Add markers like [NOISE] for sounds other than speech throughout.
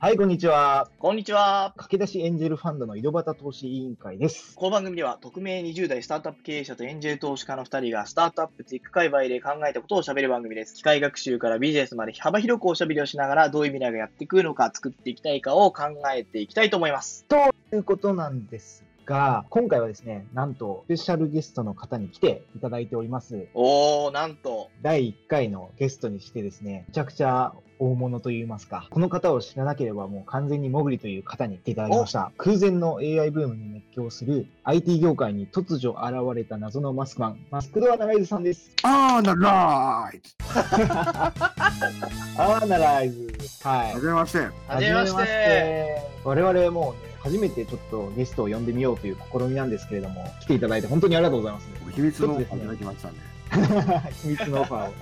はい、こんにちは。こんにちは。駆け出しエンジェルファンドの井戸端投資委員会です。この番組では、匿名20代スタートアップ経営者とエンジェル投資家の2人が、スタートアップテック界隈で考えたことを喋る番組です。機械学習からビジネスまで幅広くおしゃべりをしながら、どういう未来がやってくるのか、作っていきたいかを考えていきたいと思います。ということなんですが、今回はですね、なんと、スペシャルゲストの方に来ていただいております。おー、なんと、第1回のゲストにしてですね、めちゃくちゃ大物といいますか、この方を知らなければもう完全にモグリという方に来ていただきました。空前の AI ブームに熱狂する IT 業界に突如現れた謎のマスクマン、マスクドアナライズさんです。あーならーい。[LAUGHS] アナライズ。はいは。じめまして。はじめまして。て。我々もうね、初めてちょっとゲストを呼んでみようという試みなんですけれども、来ていただいて本当にありがとうございます。秘密のいただきましたね。[LAUGHS] 秘密のオファーを。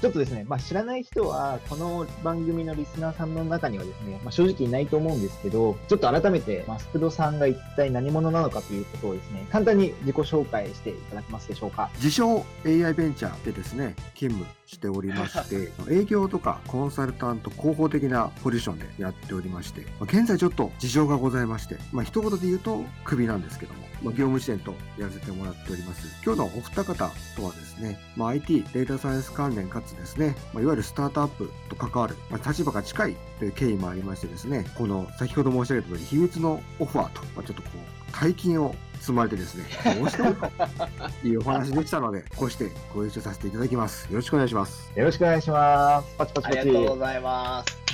ちょっとですね、まあ、知らない人は、この番組のリスナーさんの中にはですね、まあ、正直いないと思うんですけど、ちょっと改めてマスクドさんが一体何者なのかということをですね、簡単に自己紹介していただけますでしょうか。自称 AI ベンチャーでですね、勤務しておりまして、営業とかコンサルタント、広報的なポジションでやっておりまして、まあ現在ちょっと事情がございまして、まあ、一言で言うとクビなんですけども、まあ、業務支援とやらせてもらっております。今日のお二方とはですね、まあ、IT、データサイエンス関連かつですね、まあ、いわゆるスタートアップと関わる、まあ、立場が近いという経緯もありましてですね、この先ほど申し上げた通り、秘密のオファーと、まあ、ちょっとこう、大金を積まれてですね、どうしてもというお話でしたので、こうしてご一緒させていただきます。よろしくお願いします。よろしくお願いします。パチパチあパチ。りがとうございます。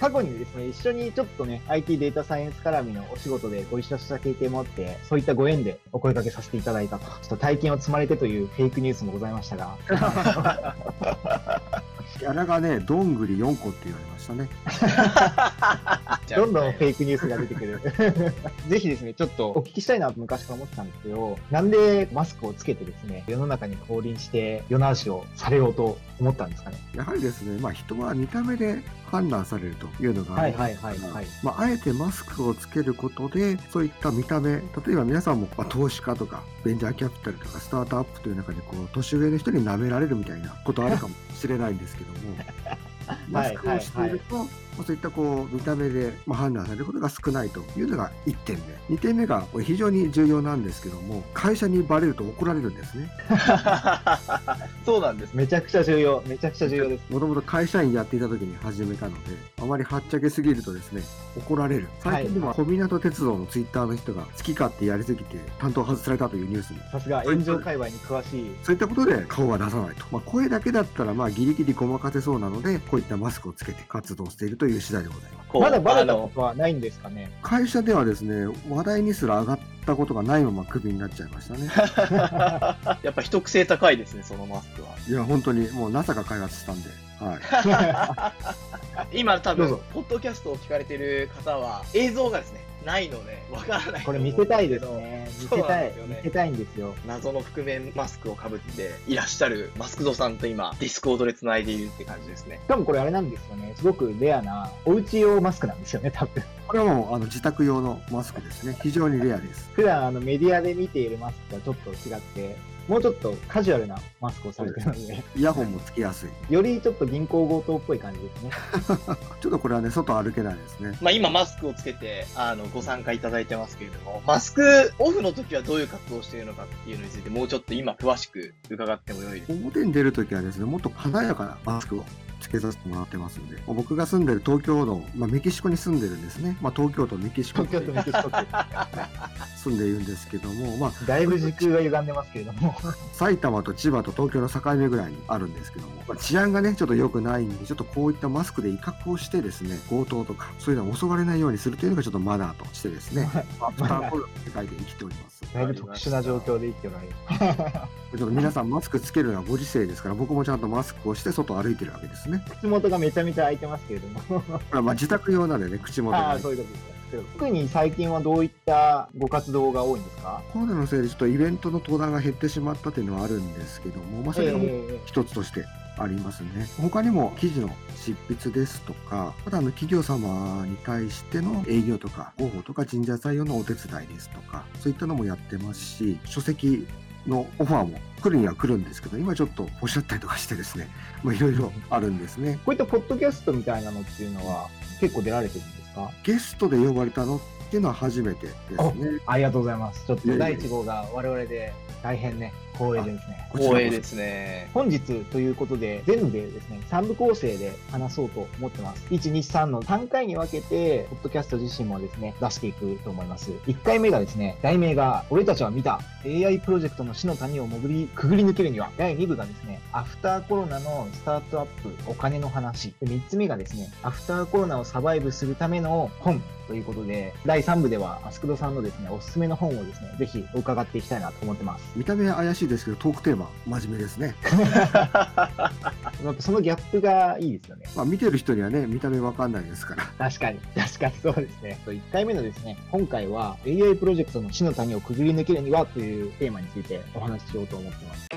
過去にですね、一緒にちょっとね、IT データサイエンス絡みのお仕事でご一緒した経験もあって、そういったご縁でお声掛けさせていただいたと。ちょっと体験を積まれてというフェイクニュースもございましたが。キャラがね、どんぐり4個って言われますしたね。[LAUGHS] どんどんフェイクニュースが出てくる。[LAUGHS] ぜひですね、ちょっとお聞きしたいなと昔から思ってたんですけど、なんでマスクをつけてですね、世の中に降臨して世直しをされようと思ったんですかね？やはりですね、まあ人は見た目で判断されるというのがあはいりますはいはいはい。まあ、あえてマスクをつけることで、そういった見た目、例えば皆さんも、まあ、投資家とか、ベンチャーキャピタルとか、スタートアップという中で、こう、年上の人に舐められるみたいなことあるかもしれないんですけども、[LAUGHS] マスクをしていると、まあそういったこう見た目で、まあ、判断されることが少ないというのが1点目。2点目がこれ非常に重要なんですけども、会社にバレると怒られるんですね。[LAUGHS] そうなんです。めちゃくちゃ重要、めちゃくちゃ重要です。もともと会社員やっていた時に始めたので、あまりはっちゃけすぎるとですね、怒られる。最近でも小湊鉄道のツイッターの人が好き勝手やりすぎて担当外されたというニュースに。さすが炎上界隈に詳しい。そういったことで顔は出さないと。まあ、声だけだったらまあギリギリごまかせそうなので、こういったマスクをつけて活動しているという次第でございます。まだバレたことはないんですかね。会社ではですね、話題にすら上がったことがないままクビになっちゃいましたね。[LAUGHS] やっぱ秘匿性高いですね、そのマスクは。いや、本当にもう NASA が開発したんで。はい。[LAUGHS] 今多分ポッドキャストを聞かれてる方は、映像がですね、ないので、わからないとこれ見せたいですね。見せたいですよ。ね見せたいんですよ。謎の覆面マスクをかぶっていらっしゃるマスクドさんと今、ディスコードで繋いでいるって感じですね。しかもこれあれなんですよね。すごくレアな、おうち用マスクなんですよね、多分。これはもうあの自宅用のマスクですね。非常にレアです。普段あのメディアで見ているマスクとはちょっと違って、もうちょっとカジュアルなマスクをされてるので、イヤホンもつけやすい。よりちょっと銀行強盗っぽい感じですね。[LAUGHS] ちょっとこれはね、外歩けないですね。まあ今マスクをつけて、あの、ご参加いただいてますけれども、マスクオフの時はどういう活動をしているのかっていうのについて、もうちょっと今詳しく伺ってもよいですか？表に出るときはですね、もっと華やかなマスクをつけさせてもらってますんで、僕が住んでる東京の、まあ、メキシコに住んでるんですね。まあ、東京都メキシコ。[LAUGHS] 住んでいるんですけども、まあ、だいぶ時空が歪んでますけれども。埼玉と千葉と東京の境目ぐらいにあるんですけども、まあ、治安がね、ちょっと良くないんで、ちょっとこういったマスクで威嚇をしてですね、強盗とか、そういうのを襲われないようにするというのがちょっとマナーとしてですね、アフターコロナの世界で生きております。[LAUGHS] だいぶ特殊な状況で生きておられる。[LAUGHS] ちょっと皆さんマスクつけるのはご時世ですから、僕もちゃんとマスクをして外を歩いてるわけですね。口元がめちゃめちゃ開いてますけれども。これはまあ自宅用なんでね、口元がああ、そういうことですか。特に最近はどういったご活動が多いんですか？コロナのせいでちょっとイベントの登壇が減ってしまったというのはあるんですけども、まあ、それが一つとしてありますね。他にも記事の執筆ですとか、あとあの企業様に対しての営業とか広報とか人材採用のお手伝いですとか、そういったのもやってますし、書籍のオファーも来るには来るんですけど、今ちょっとおっしゃったりとかしてですね、まあいろいろあるんですね。こういったポッドキャストみたいなのっていうのは結構出られてるんですか？ゲストで呼ばれたのっていうのは初めてですね。ありがとうございます。ちょっと第1号が我々で大変ね、光栄ですね。光栄ですね。本日ということで、全部でですね、3部構成で話そうと思ってます。1、2、3の3回に分けて、ポッドキャスト自身もですね、出していくと思います。1回目がですね、題名が、俺たちは見た AI プロジェクトの死の谷を潜り、くぐり抜けるには、第2部がですね、アフターコロナのスタートアップ、お金の話。で3つ目がですね、アフターコロナをサバイブするための本ということで、第3部では、アスクドさんのですね、おすすめの本をですね、ぜひ伺っていきたいなと思ってます。見た目は怪しいですけど、トークテーマ、真面目ですね。そのギャップがいいですよね。まあ見てる人にはね、見た目わかんないですから。確かに、確かにそうですね。1回目のですね、今回は AI プロジェクトの死の谷をくぐり抜けるにはというテーマについてお話ししようと思ってます。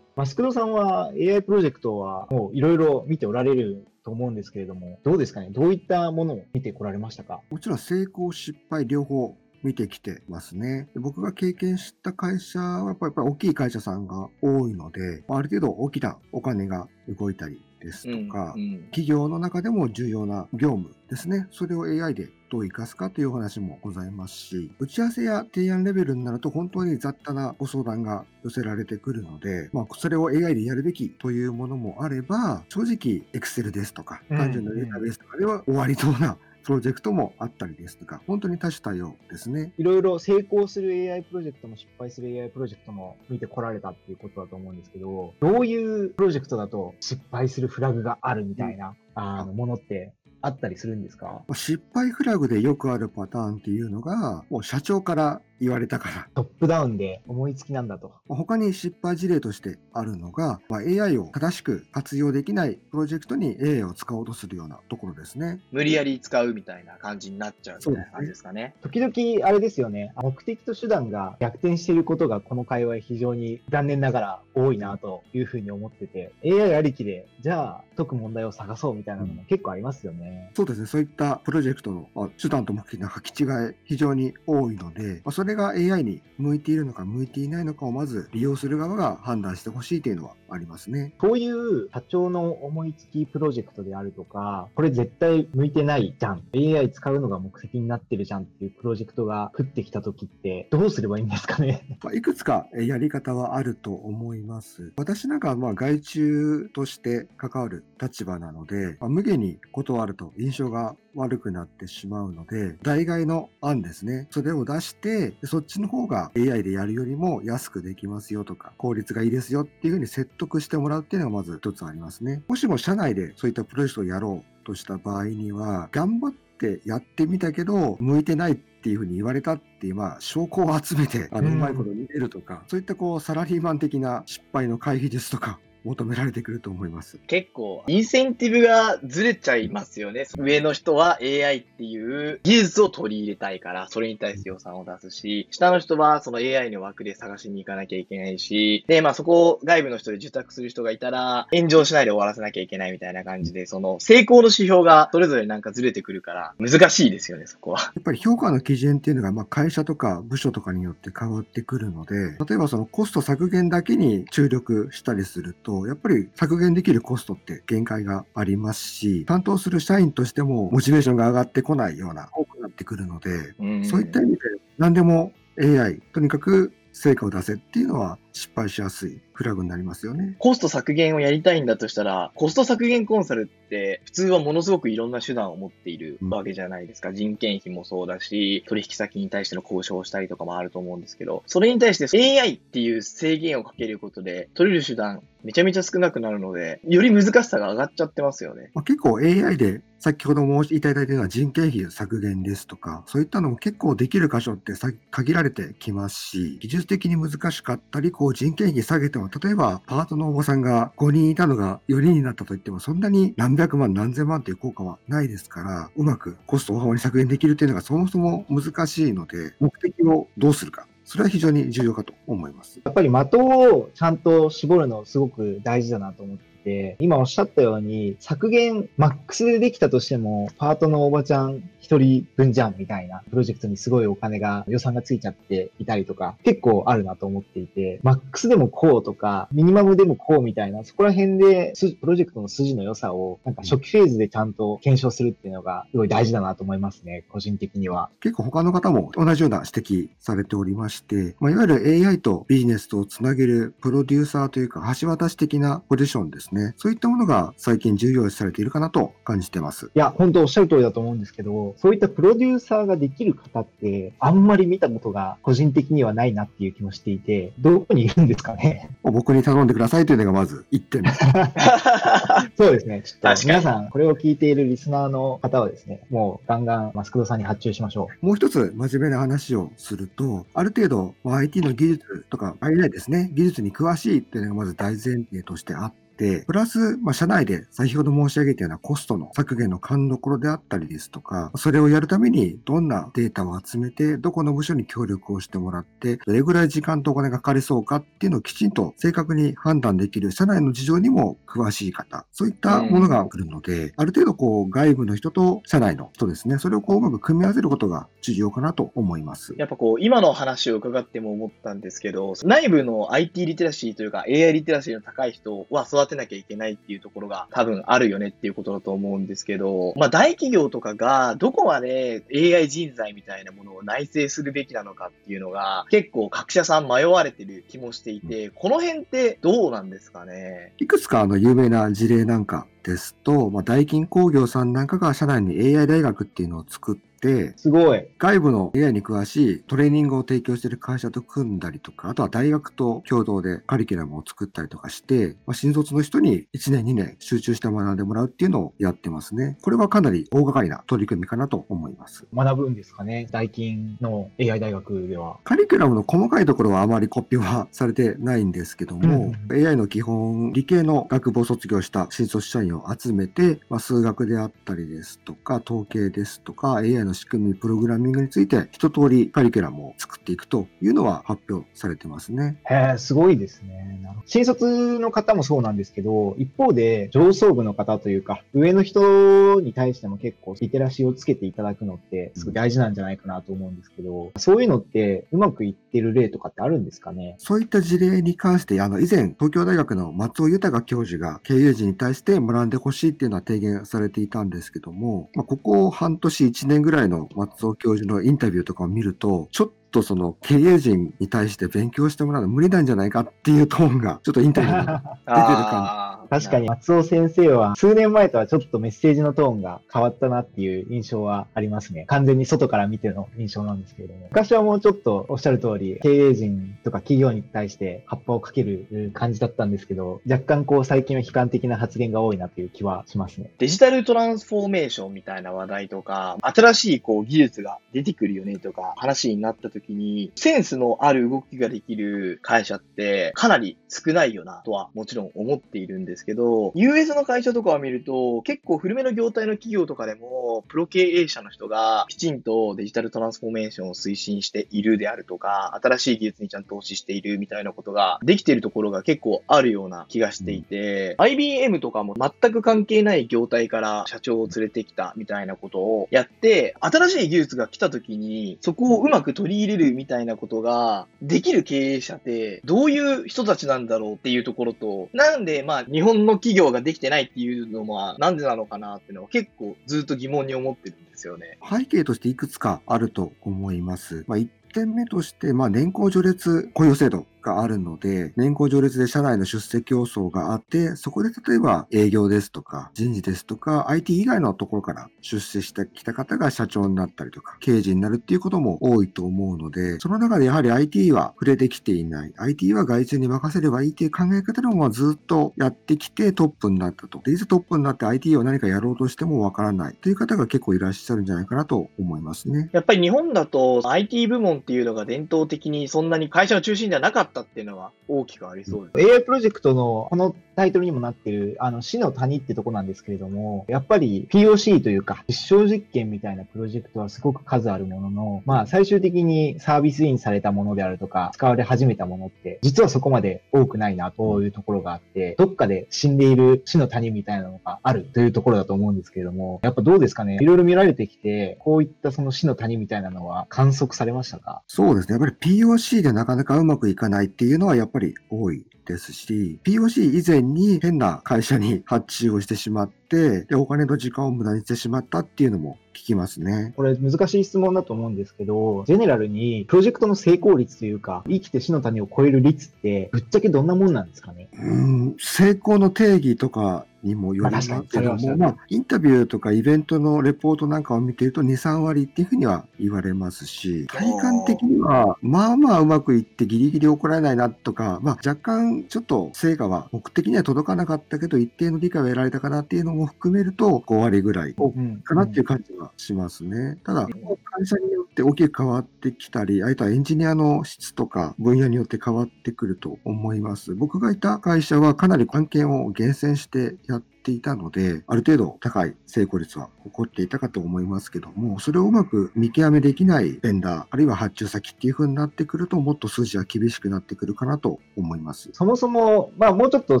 マスクドさんは AI プロジェクトはもういろいろ見ておられると思うんですけれども、どうですかね？どういったものを見てこられましたか？もちろん成功、失敗両方見てきてますね。で僕が経験した会社はやっぱりやっぱり大きい会社さんが多いので、ある程度大きなお金が動いたりですとか、うんうん企業の中でも重要な業務ですね。それを AI でどう活かすかというお話もございますし、打ち合わせや提案レベルになると本当に雑多なご相談が寄せられてくるので、まあ、それを AI でやるべきというものもあれば、正直 Excel ですとか、うん単純なデータベースとかでは終わりそうなプロジェクトもあったりですとか、本当に多種多様ですね。いろいろ成功する AI プロジェクトも失敗する AI プロジェクトも見てこられたっていうことだと思うんですけど、どういうプロジェクトだと失敗するフラグがあるみたいな、あのものってあったりするんですか？まあ失敗フラグでよくあるパターンっていうのが、もう社長から言われたから、トップダウンで思いつきなんだと。まあ他に失敗事例としてあるのが、まあ、AI を正しく活用できないプロジェクトに AI を使おうとするようなところですね。無理やり使うみたいな感じになっちゃうみたいな感じですかね。時々あれですよね、目的と手段が逆転していることがこの会話非常に残念ながら多いなというふうに思ってて、AI ありきで、じゃあ解く問題を探そうみたいなのも結構ありますよね。そうですね、そういったプロジェクトのまあ手段と目的の履き違い、非常に多いので、まあそれが AI に向いているのか向いていないのかをまず利用する側が判断してほしいというのはありますね。そういう社長の思いつきプロジェクトであるとか、これ絶対向いてないじゃん。AI 使うのが目的になってるじゃんっていうプロジェクトが降ってきた時ってどうすればいいんですかね？[LAUGHS] まあ、いくつかえやり方はあると思います。私なんかはまあ外注として関わる立場なので、まあ無限に断ると印象が悪くなってしまうので、代替の案ですね。それを出して、でそっちの方が AI でやるよりも安くできますよとか、効率がいいですよっていうふうに説得してもらうっていうのがまず一つありますね。もしも社内でそういったプロジェクトをやろうとした場合には、頑張ってやってみたけど、向いてないっていうふうに言われたっていう、まあ、証拠を集めて、あの、ううんまいこと見れるとか、そういったこう、サラリーマン的な失敗の回避術とか、求められてくると思います。結構、インセンティブがずれちゃいますよね。上の人は AI っていう技術を取り入れたいから、それに対して予算を出すし、下の人はその AI の枠で探しに行かなきゃいけないし、で、まあそこを外部の人で受託する人がいたら、炎上しないで終わらせなきゃいけないみたいな感じで、その成功の指標がそれぞれなんかずれてくるから、難しいですよね、そこは。やっぱり評価の基準っていうのが、まあ、会社とか部署とかによって変わってくるので、例えばそのコスト削減だけに注力したりすると、やっぱり削減できるコストって限界がありますし、担当する社員としてもモチベーションが上がってこないような、多くなってくるので、うんそういった意味で、何でも AI、とにかく成果を出せっていうのは失敗しやすいフラグになりますよね。コスト削減をやりたいんだとしたら、コスト削減コンサルって普通はものすごくいろんな手段を持っているわけじゃないですか。人件費もそうだし、取引先に対しての交渉をしたりとかもあると思うんですけど、それに対して AI っていう制限をかけることで、取れる手段めちゃめちゃ少なくなるので、より難しさが上がっちゃってますよね。まあ、結構 AI で先ほど申しいただいたような人件費削減ですとか、そういったのも結構できる箇所ってさ限られてきますし、技術的に難しかったり、こう人件費下げても、例えばパートのお子さんが5人いたのが4人になったといっても、そんなに何百万何千万という効果はないですから、うまくコストを大幅に削減できるというのがそもそも難しいので、目的をどうするか。それは非常に重要かと思います。やっぱり的をちゃんと絞るのすごく大事だなと思ってて、今おっしゃったように、削減、マックスでできたとしても、パートのおばちゃん一人分じゃんみたいなプロジェクトにすごいお金が、予算がついちゃっていたりとか、結構あるなと思っていて、マックスでもこうとか、ミニマムでもこうみたいな、そこら辺で、プロジェクトの筋の良さを、なんか初期フェーズでちゃんと検証するっていうのが、すごい大事だなと思いますね、個人的には。結構他の方も同じような指摘されておりまして、まあ、いわゆる AI とビジネスとつなげるプロデューサーというか、橋渡し的なポジションですね。そういったものが最近重要視されているかなと感じてます。いや、本当おっしゃる通りだと思うんですけど、そういったプロデューサーができる方って、あんまり見たことが個人的にはないなっていう気もしていて、どこにいるんですかね？僕に頼んでくださいというのがまず1点です。[LAUGHS] そうですね。ちょっと皆さん、これを聞いているリスナーの方はですね、もうガンガンマスクドさんに発注しましょう。もう一つ真面目な話をすると、ある程度、IT の技術とか、AI ですね、技術に詳しいっていうのがまず大前提としてあって、て、プラス、まあ、社内で先ほど申し上げたようなコストの削減の勘どころであったりですとか、それをやるためにどんなデータを集めて、どこの部署に協力をしてもらって、どれぐらい時間とお金がかかりそうかっていうのをきちんと正確に判断できる社内の事情にも詳しい方、そういったものが来るので、ある程度こう外部の人と社内の人ですね、それをこううまく組み合わせることが重要かなと思います。やっぱこう、今の話を伺っても思ったんですけど、内部の IT リテラシーというか AI リテラシーの高い人は育てなきゃいけないっていうところが多分あるよねっていうことだと思うんですけど、まあ大企業とかがどこまで AI 人材みたいなものを内製するべきなのかっていうのが結構各社さん迷われてる気もしていて、この辺ってどうなんですかね？いくつかあの有名な事例なんかですと、まあ、大金工業さんなんかが社内に AI 大学っていうのを作って、すごい。外部の AI に詳しいトレーニングを提供している会社と組んだりとか、あとは大学と共同でカリキュラムを作ったりとかして、まあ、新卒の人に1年2年集中して学んでもらうっていうのをやってますね。これはかなり大掛かりな取り組みかなと思います。学ぶんですかね？大金の AI 大学では。カリキュラムの細かいところはあまりコピーはされてないんですけども、うん、AI の基本、理系の学部を卒業した新卒社員を集めて、まあ、数学であったりですとか、統計ですとか、AI の仕組み、プログラミングについて一通りカリキュラムを作っていくというのは発表されてますね。へえ、すごいですね。新卒の方もそうなんですけど、一方で上層部の方というか、上の人に対しても結構リテラシーをつけていただくのってすごい大事なんじゃないかなと思うんですけど、そういうのってうまくいってる例とかってあるんですかね？そういった事例に関して、あの、以前東京大学の松尾豊教授が経営陣に対して学んでほしいっていうのは提言されていたんですけども、まあ、ここ半年1年ぐらいの松尾教授のインタビューとかを見ると、ちょっとその経営陣に対して勉強してもらうの無理なんじゃないかっていうトーンがちょっとインタビューに出てる感じ。[LAUGHS] 確かに松尾先生は数年前とはちょっとメッセージのトーンが変わったなっていう印象はありますね。完全に外から見ての印象なんですけれども。昔はもうちょっとおっしゃる通り、経営陣とか企業に対して葉っぱをかける感じだったんですけど、若干こう最近は悲観的な発言が多いなっていう気はしますね。デジタルトランスフォーメーションみたいな話題とか、新しいこう技術が出てくるよねとか話になった時に、センスのある動きができる会社ってかなり少ないよなとはもちろん思っているんですですけど、US の会社とかを見ると結構古めの業態の企業とかでもプロ経営者の人がきちんとデジタルトランスフォーメーションを推進しているであるとか、新しい技術にちゃんと投資しているみたいなことができているところが結構あるような気がしていて、IBM とかも全く関係ない業態から社長を連れてきたみたいなことをやって、新しい技術が来た時にそこをうまく取り入れるみたいなことができる経営者ってどういう人たちなんだろうっていうところと、なんでまあ日本の企業ができてないっていうのはなんでなのかなっていうのは結構ずっと疑問に思ってるんですよね。背景としていくつかあると思います。まあ、1点目として、まあ、年功序列雇用制度があるので、年功序列で社内の出席競争があって、そこで例えば営業ですとか、人事ですとか、IT 以外のところから出世してきた方が社長になったりとか、経営陣になるっていうことも多いと思うので、その中でやはり IT は触れてきていない。IT は外注に任せればいいっていう考え方でもずっとやってきてトップになったと。で、いざトップになって IT を何かやろうとしてもわからないという方が結構いらっしゃるんじゃないかなと思いますね。やっぱり日本だと IT 部門っていうのが伝統的にそんなに会社の中心ではなかったったっていうのは大きくありそうです。AI プロジェクトのこのタイトルにもなってる、あの、死の谷ってとこなんですけれども、やっぱり POC というか、実証実験みたいなプロジェクトはすごく数あるものの、まあ、最終的にサービスインされたものであるとか、使われ始めたものって、実はそこまで多くないなというところがあって、どっかで死んでいる死の谷みたいなのがあるというところだと思うんですけれども、やっぱどうですかね？いろいろ見られてきて、こういったその死の谷みたいなのは観測されましたか？そうですね。やっぱり POC でなかなかうまくいかないっていうのはやっぱり多い。ですし、POC 以前に変な会社に発注をしてしまって、で、お金と時間を無駄にしてしまったっていうのも聞きますね。これ難しい質問だと思うんですけど、ジェネラルにプロジェクトの成功率というか、生きて死の谷を超える率って、ぶっちゃけどんなもんなんですかね？うん、成功の定義とかにもよりますけども、まあ、インタビューとかイベントのレポートなんかを見ていると2、3割っていうふうには言われますし、体感的には、まあまあうまくいってギリギリ怒られないなとか、まあ若干ちょっと成果は目的には届かなかったけど、一定の理解を得られたかなっていうのも含めると、5割ぐらいうんかなっていう感じはしますね。ただ、会社によって大きく変わってきたり、あとはエンジニアの質とか分野によって変わってくると思います。僕がいた会社はかなり案件を厳選してやってていたので、ある程度高い成功率は起こっていたかと思いますけども、それをうまく見極めできないベンダー、あるいは発注先っていう風になってくると、もっと数字は厳しくなってくるかなと思います。そもそも、まあもうちょっと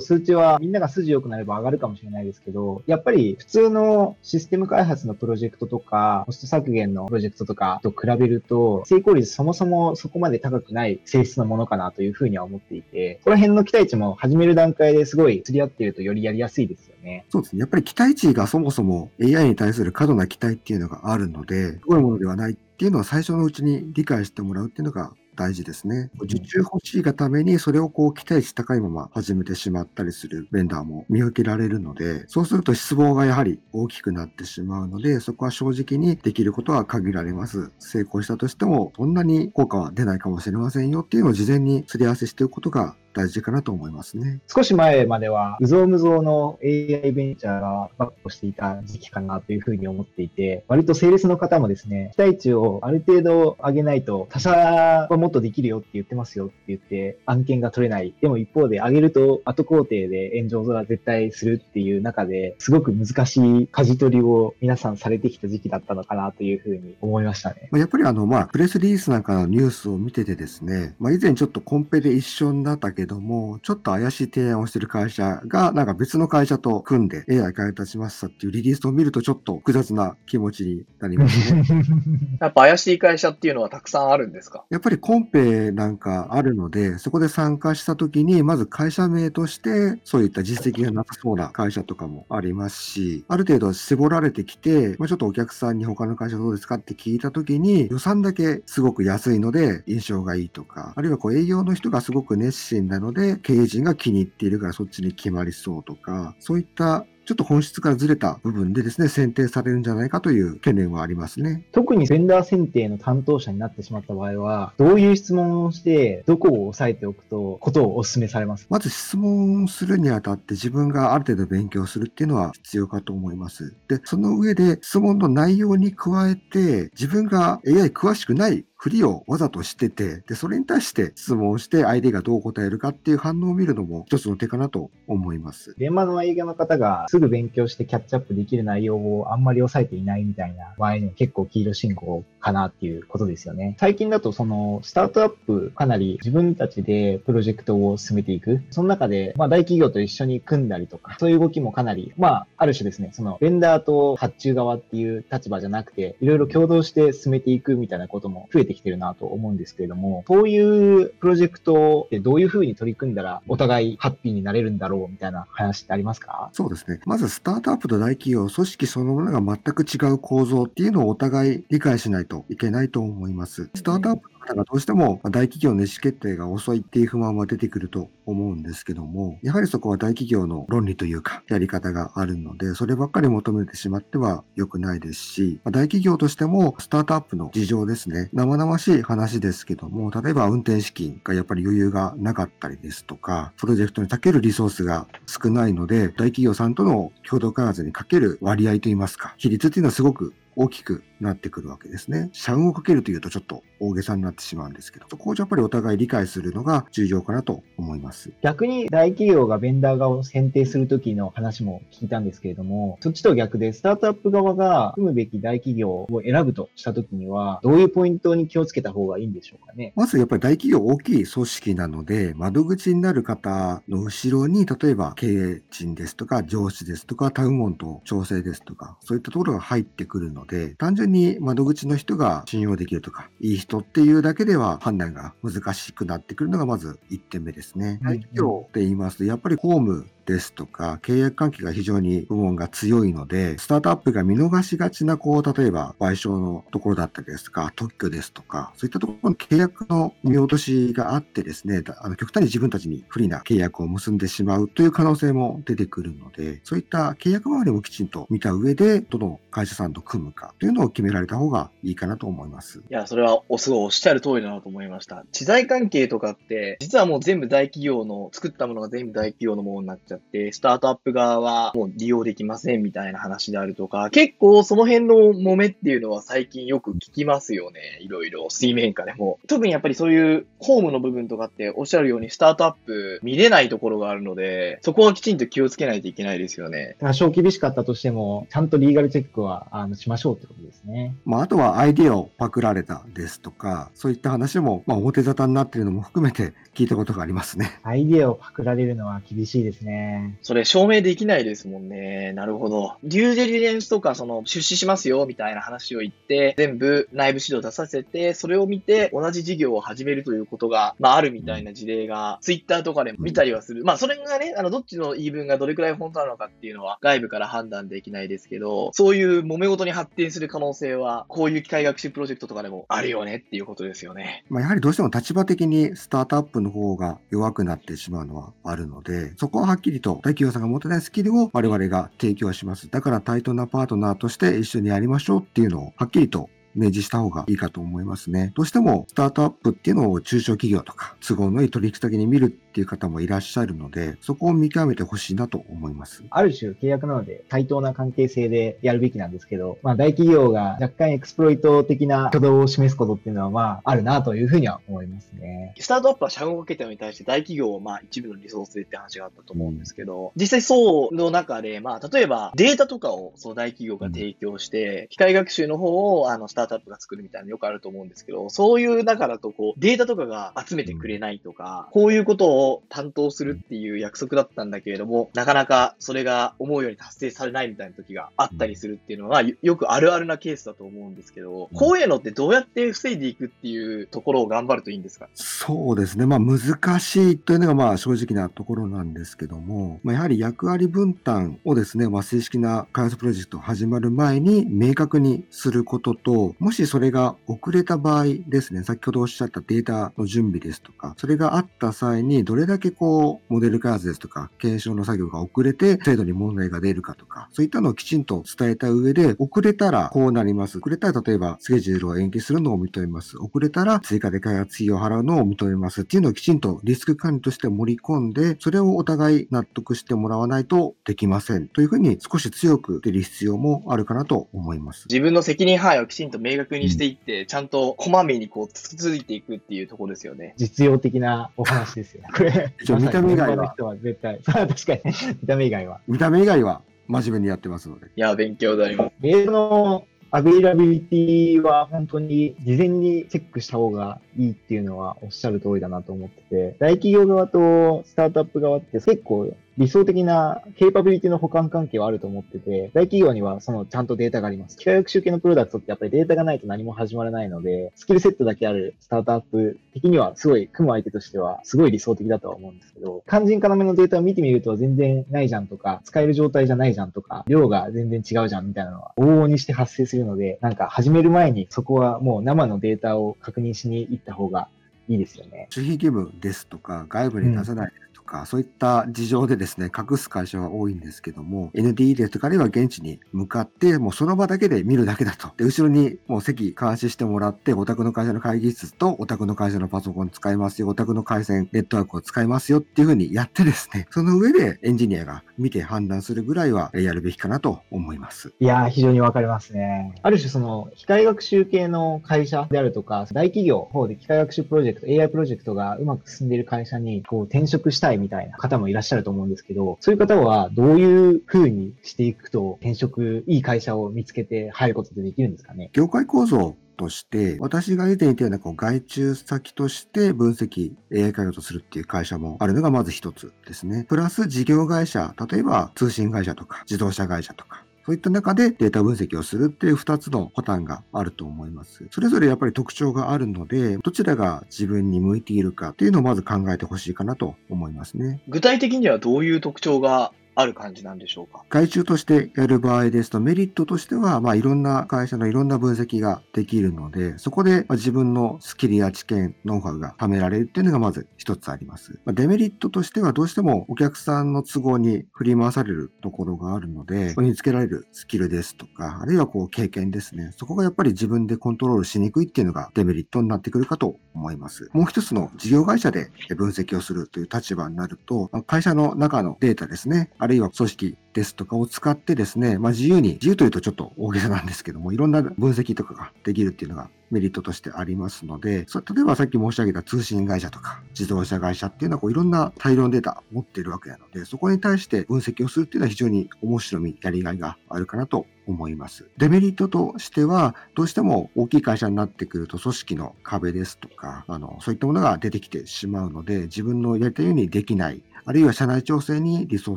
数値はみんなが筋良くなれば上がるかもしれないですけど、やっぱり普通のシステム開発のプロジェクトとか、コスト削減のプロジェクトとかと比べると、成功率そもそもそこまで高くない性質のものかなというふうには思っていて、ここら辺の期待値も始める段階ですごい釣り合っているとよりやりやすいですよね。そうですね。やっぱり期待値がそもそも AI に対する過度な期待っていうのがあるので、すごいものではないっていうのは最初のうちに理解してもらうっていうのが大事ですね。受注欲しいがためにそれをこう期待値高いまま始めてしまったりするベンダーも見受けられるので、そうすると失望がやはり大きくなってしまうので、そこは正直にできることは限られます。成功したとしても、そんなに効果は出ないかもしれませんよっていうのを事前にすり合わせしておくことが大事かなと思いますね。少し前までは、うぞうむぞうの AI ベンチャーがバックしていた時期かなというふうに思っていて、割とセールスの方もですね、期待値をある程度上げないと、他社はもっとできるよって言ってますよって言って、案件が取れない。でも一方で上げると後工程で炎上が絶対するっていう中で、すごく難しい舵取りを皆さんされてきた時期だったのかなというふうに思いましたね。まあやっぱりあの、まあ、プレスリリースなんかのニュースを見ててですね、まあ、以前ちょっとコンペで一緒になったけども、ちょっと怪しい提案をしてる会社が、なんか別の会社と組んで AI 開発しましたっていうリリースを見るとちょっと複雑な気持ちになりますね。[LAUGHS] やっぱ怪しい会社っていうのはたくさんあるんですか？やっぱりコンペなんかあるので、そこで参加した時に、まず会社名として、そういった実績がなさそうな会社とかもありますし、ある程度絞られてきて、まあ、ちょっとお客さんに他の会社どうですかって聞いた時に、予算だけすごく安いので印象がいいとか、あるいはこう営業の人がすごく熱心なので、経営陣が気に入っているからそっちに決まりそうとか、そういったちょっと本質からずれた部分でですね、選定されるんじゃないかという懸念はありますね。特にベンダー選定の担当者になってしまった場合は、どういう質問をして、どこを押さえておくと、ことをお勧めされます？まず質問するにあたって自分がある程度勉強するっていうのは必要かと思います。で、その上で質問の内容に加えて自分が AI 詳しくないふりをわざとしてて、で、それに対して質問して相手がどう答えるかっていう反応を見るのも一つの手かなと思います。現場の営業の方がすぐ勉強してキャッチアップできる内容をあんまり抑えていないみたいな場合には結構黄色信号かなっていうことですよね。最近だとそのスタートアップかなり自分たちでプロジェクトを進めていく。その中でまあ大企業と一緒に組んだりとか、そういう動きもかなり、まあある種ですね、そのベンダーと発注側っていう立場じゃなくて、いろいろ共同して進めていくみたいなことも増えてきてるなと思うんですけれども、そういうプロジェクトでどういうふうに取り組んだらお互いハッピーになれるんだろうみたいな話ってありますか？そうですね。まずスタートアップと大企業、組織そのものが全く違う構造っていうのをお互い理解しないといけないと思います。スタートアップ方がどうしても大企業の意思決定が遅いっていう不満は出てくると思うんですけども、やはりそこは大企業の論理というか、やり方があるので、そればっかり求めてしまっては良くないですし、大企業としてもスタートアップの事情ですね、生々しい話ですけども、例えば運転資金がやっぱり余裕がなかったりですとか、プロジェクトにかけるリソースが少ないので、大企業さんとの共同開発にかける割合といいますか、比率っていうのはすごく大きくなってくるわけですね。社運をかけるというとちょっと大げさになってしまうんですけど、そこをやっぱりお互い理解するのが重要かなと思います。逆に大企業がベンダー側を選定するときの話も聞いたんですけれども、そっちと逆でスタートアップ側が組むべき大企業を選ぶとしたときには、どういうポイントに気をつけた方がいいんでしょうかね？まずやっぱり大企業大きい組織なので、窓口になる方の後ろに、例えば経営陣ですとか上司ですとかタウンオンと調整ですとか、そういったところが入ってくるので、単純に窓口の人が信用できるとか、いい人っていうだけでは判断が難しくなってくるのがまず1点目ですね。大企業って言いますと、やっぱりホームですとか、契約関係が非常に部門が強いので、スタートアップが見逃しがちな、こう、例えば賠償のところだったりですとか、特許ですとか、そういったところの契約の見落としがあってですね、あの極端に自分たちに不利な契約を結んでしまうという可能性も出てくるので、そういった契約周りもきちんと見た上で、どの会社さんと組むかというのを決められた方がいいかなと思います。いや、それはおすごいおっしゃる通りだなと思いました。知財関係とかって、実はもう全部大企業の、作ったものが全部大企業のものになっちゃって、スタートアップ側はもう利用できませんみたいな話であるとか、結構その辺の揉めっていうのは最近よく聞きますよね。いろいろ水面下でも。特にやっぱりそういうホームの部分とかっておっしゃるようにスタートアップ見れないところがあるので、そこはきちんと気をつけないといけないですよね。多少厳しかったとしても、ちゃんとリーガルチェックはあのしましょうってことですね。まあ、あとはアイディアをパクられたですとか、そういった話も、まあ、表沙汰になっているのも含めて聞いたことがありますね。アイディアをパクられるのは厳しいですね。それ証明できないですもんね。なるほど。デューデリジェンスとか、その、出資しますよ、みたいな話を言って、全部内部指導出させて、それを見て、同じ事業を始めるということが、まあ、あるみたいな事例が、ツイッターとかで見たりはする。まあ、それがね、あの、どっちの言い分がどれくらい本当なのかっていうのは、外部から判断できないですけど、そういう揉め事に発展する可能性は、こういう機械学習プロジェクトとかでもあるよねっていうことですよね。まあ、やはりどうしても立場的にスタートアップの方が弱くなってしまうのはあるので、そこははっきりと大企業さんが持てないスキルを我々が提供します。だから対等なパートナーとして一緒にやりましょうっていうのをはっきりと明示した方がいいかと思いますね。どうしてもスタートアップっていうのを中小企業とか都合のいい取引先に見るっていう方もいらっしゃるので、そこを見極めてほしいなと思います。ある種契約なので対等な関係性でやるべきなんですけど、まあ大企業が若干エクスプロイト的な挙動を示すことっていうのはまああるなというふうには思いますね。スタートアップは社運をかけたのに対して大企業はまあ一部のリソースでって話があったと思うんですけど、実際そうの中で、まあ例えばデータとかをその大企業が提供して、機械学習の方をあのスタートアップが作るみたいなのよくあると思うんですけど、そういう中だとこうデータとかが集めてくれないとか、こういうことを担当するっていう約束だったんだけれども、なかなかそれが思うように達成されないみたいな時があったりするっていうのは、よよくあるあるなケースだと思うんですけど、こういうのってどうやって防いでいくっていうところを頑張るといいんですか？そうですね。まあ難しいというのがまあ正直なところなんですけども、まあ、やはり役割分担をですね、まあ、正式な開発プロジェクト始まる前に明確にすることと、もしそれが遅れた場合ですね、先ほどおっしゃったデータの準備ですとか、それがあった際にどれだけこう、モデル開発ですとか、検証の作業が遅れて制度に問題が出るかとか、そういったのをきちんと伝えた上で、遅れたらこうなります。遅れたら例えばスケジュールを延期するのを認めます。遅れたら追加で開発費を払うのを認めますっていうのをきちんとリスク管理として盛り込んで、それをお互い納得してもらわないとできません。というふうに少し強く出る必要もあるかなと思います。自分の責任範囲をきちんと明確にしていって、ちゃんとこまめにこう続いていくっていうところですよね。実用的なお話ですよね。[LAUGHS] これ、一応見た目以外はは絶対。[LAUGHS] 確かに。見た目以外は。見た目以外は真面目にやってますので。いや、勉強になります。メールのアベイラビリティは本当に事前にチェックした方がいいっていうのはおっしゃる通りだなと思ってて、大企業側とスタートアップ側って結構理想的なケーパビリティの補完関係はあると思ってて、大企業にはそのちゃんとデータがあります。機械学習系のプロダクトってやっぱりデータがないと何も始まらないので、スキルセットだけあるスタートアップ的にはすごい組む相手としてはすごい理想的だとは思うんですけど、肝心要のデータを見てみると全然ないじゃんとか、使える状態じゃないじゃんとか、量が全然違うじゃんみたいなのは往々にして発生するので、なんか始める前にそこはもう生のデータを確認しに行った方がいいですよね。守秘義務ですとか、外部に出さないですか、そういった事情でですね、隠す会社は多いんですけども、NDE ですとかあるいは現地に向かって、もうその場だけで見るだけだと。で、後ろにもう席監視してもらって、お宅の会社の会議室とお宅の会社のパソコン使いますよ、お宅の回線ネットワークを使いますよっていうふうにやってですね、その上でエンジニアが見て判断するぐらいはやるべきかなと思います。いやー、非常にわかりますね。ある種、その、機械学習系の会社であるとか、大企業の方で機械学習プロジェクト、AI プロジェクトがうまく進んでいる会社に、こう、転職したいみたいな方もいらっしゃると思うんですけど、そういう方は、どういう風にしていくと、転職、いい会社を見つけて入ることってできるんですかね？業界構造として、私が以前言ったようなこう外注先として分析、AI 開発をするっていう会社もあるのがまず一つですね。プラス事業会社、例えば通信会社とか自動車会社とか、そういった中でデータ分析をするっていう2つのパターンがあると思います。それぞれやっぱり特徴があるので、どちらが自分に向いているかっていうのをまず考えてほしいかなと思いますね。具体的にはどういう特徴がある感じなんでしょうか？外注としてやる場合ですと、メリットとしては、まあ、いろんな会社のいろんな分析ができるので、そこでま自分のスキルや知見、ノウハウが貯められるっていうのがまず一つあります。まあ、デメリットとしては、どうしてもお客さんの都合に振り回されるところがあるので、そこにつけられるスキルですとか、あるいはこう経験ですね。そこがやっぱり自分でコントロールしにくいっていうのがデメリットになってくるかと思います。もう一つの事業会社で分析をするという立場になると、ま会社の中のデータですね、あるいは組織ですとかを使ってですね、まあ、自由に、自由というとちょっと大げさなんですけども、いろんな分析とかができるっていうのがメリットとしてありますので、例えばさっき申し上げた通信会社とか自動車会社っていうのはこういろんな大量のデータを持ってるわけなので、そこに対して分析をするっていうのは非常に面白み、やりがいがあるかなと思います。デメリットとしては、どうしても大きい会社になってくると組織の壁ですとか、あの、そういったものが出てきてしまうので、自分のやりたいようにできない、あるいは社内調整にリソー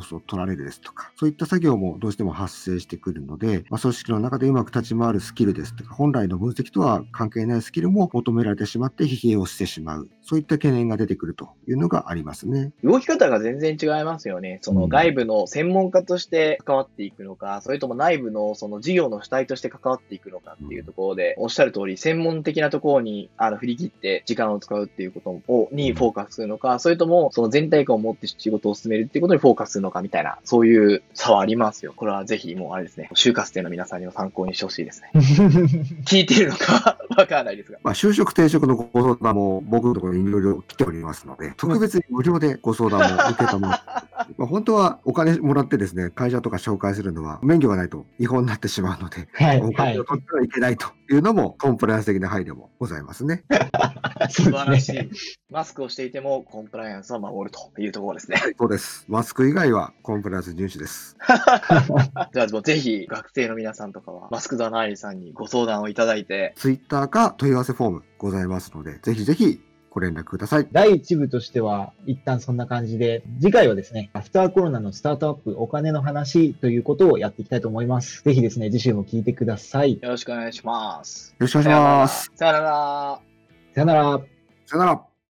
スを取られるですとか、そういった作業もどうしても発生してくるので、まあ、組織の中でうまく立ち回るスキルですとか、本来の分析とは関係ないスキルも求められてしまって疲弊をしてしまう、そういった懸念が出てくるというのがありますね。動き方が全然違いますよね。その外部の専門家として関わっていくのか、それとも内部のその事業の主体として関わっていくのかっていうところで、おっしゃる通り、専門的なところにあの振り切って時間を使うっていうことをにフォーカスするのか、それともその全体感を持って仕事を進めるっていうことにフォーカスするのかみたいな、そういう差はありますよ。これはぜひもうあれですね、就活生の皆さんにも参考にしてほしいですね。[LAUGHS] 聞いているのか [LAUGHS] わからないですが。まあ、就職転職のご相談も僕のところにいろいろ来ておりますので、特別に無料でご相談を受けたもの。まあ本当はお金もらってですね、会社とか紹介するのは免許がないと違法になってしまうので、はい、おはい金を。取ってはいけないというのもコンプライアンス的な配慮もございますね。素晴らしい。[LAUGHS] マスクをしていてもコンプライアンスを守るというところですね。そうです。マスク以外はコンプライアンス遵守です。ではもうぜひ学生の皆さんとかはマスクダナーリさんにご相談をいただいて、ツイッターか問い合わせフォームございますので、ぜひぜひご連絡ください。第1部としては、一旦そんな感じで、次回はですね、アフターコロナのスタートアップ、お金の話ということをやっていきたいと思います。ぜひですね、次週も聞いてください。よろしくお願いします。よろしくお願いします。さよなら。さよなら。さよなら。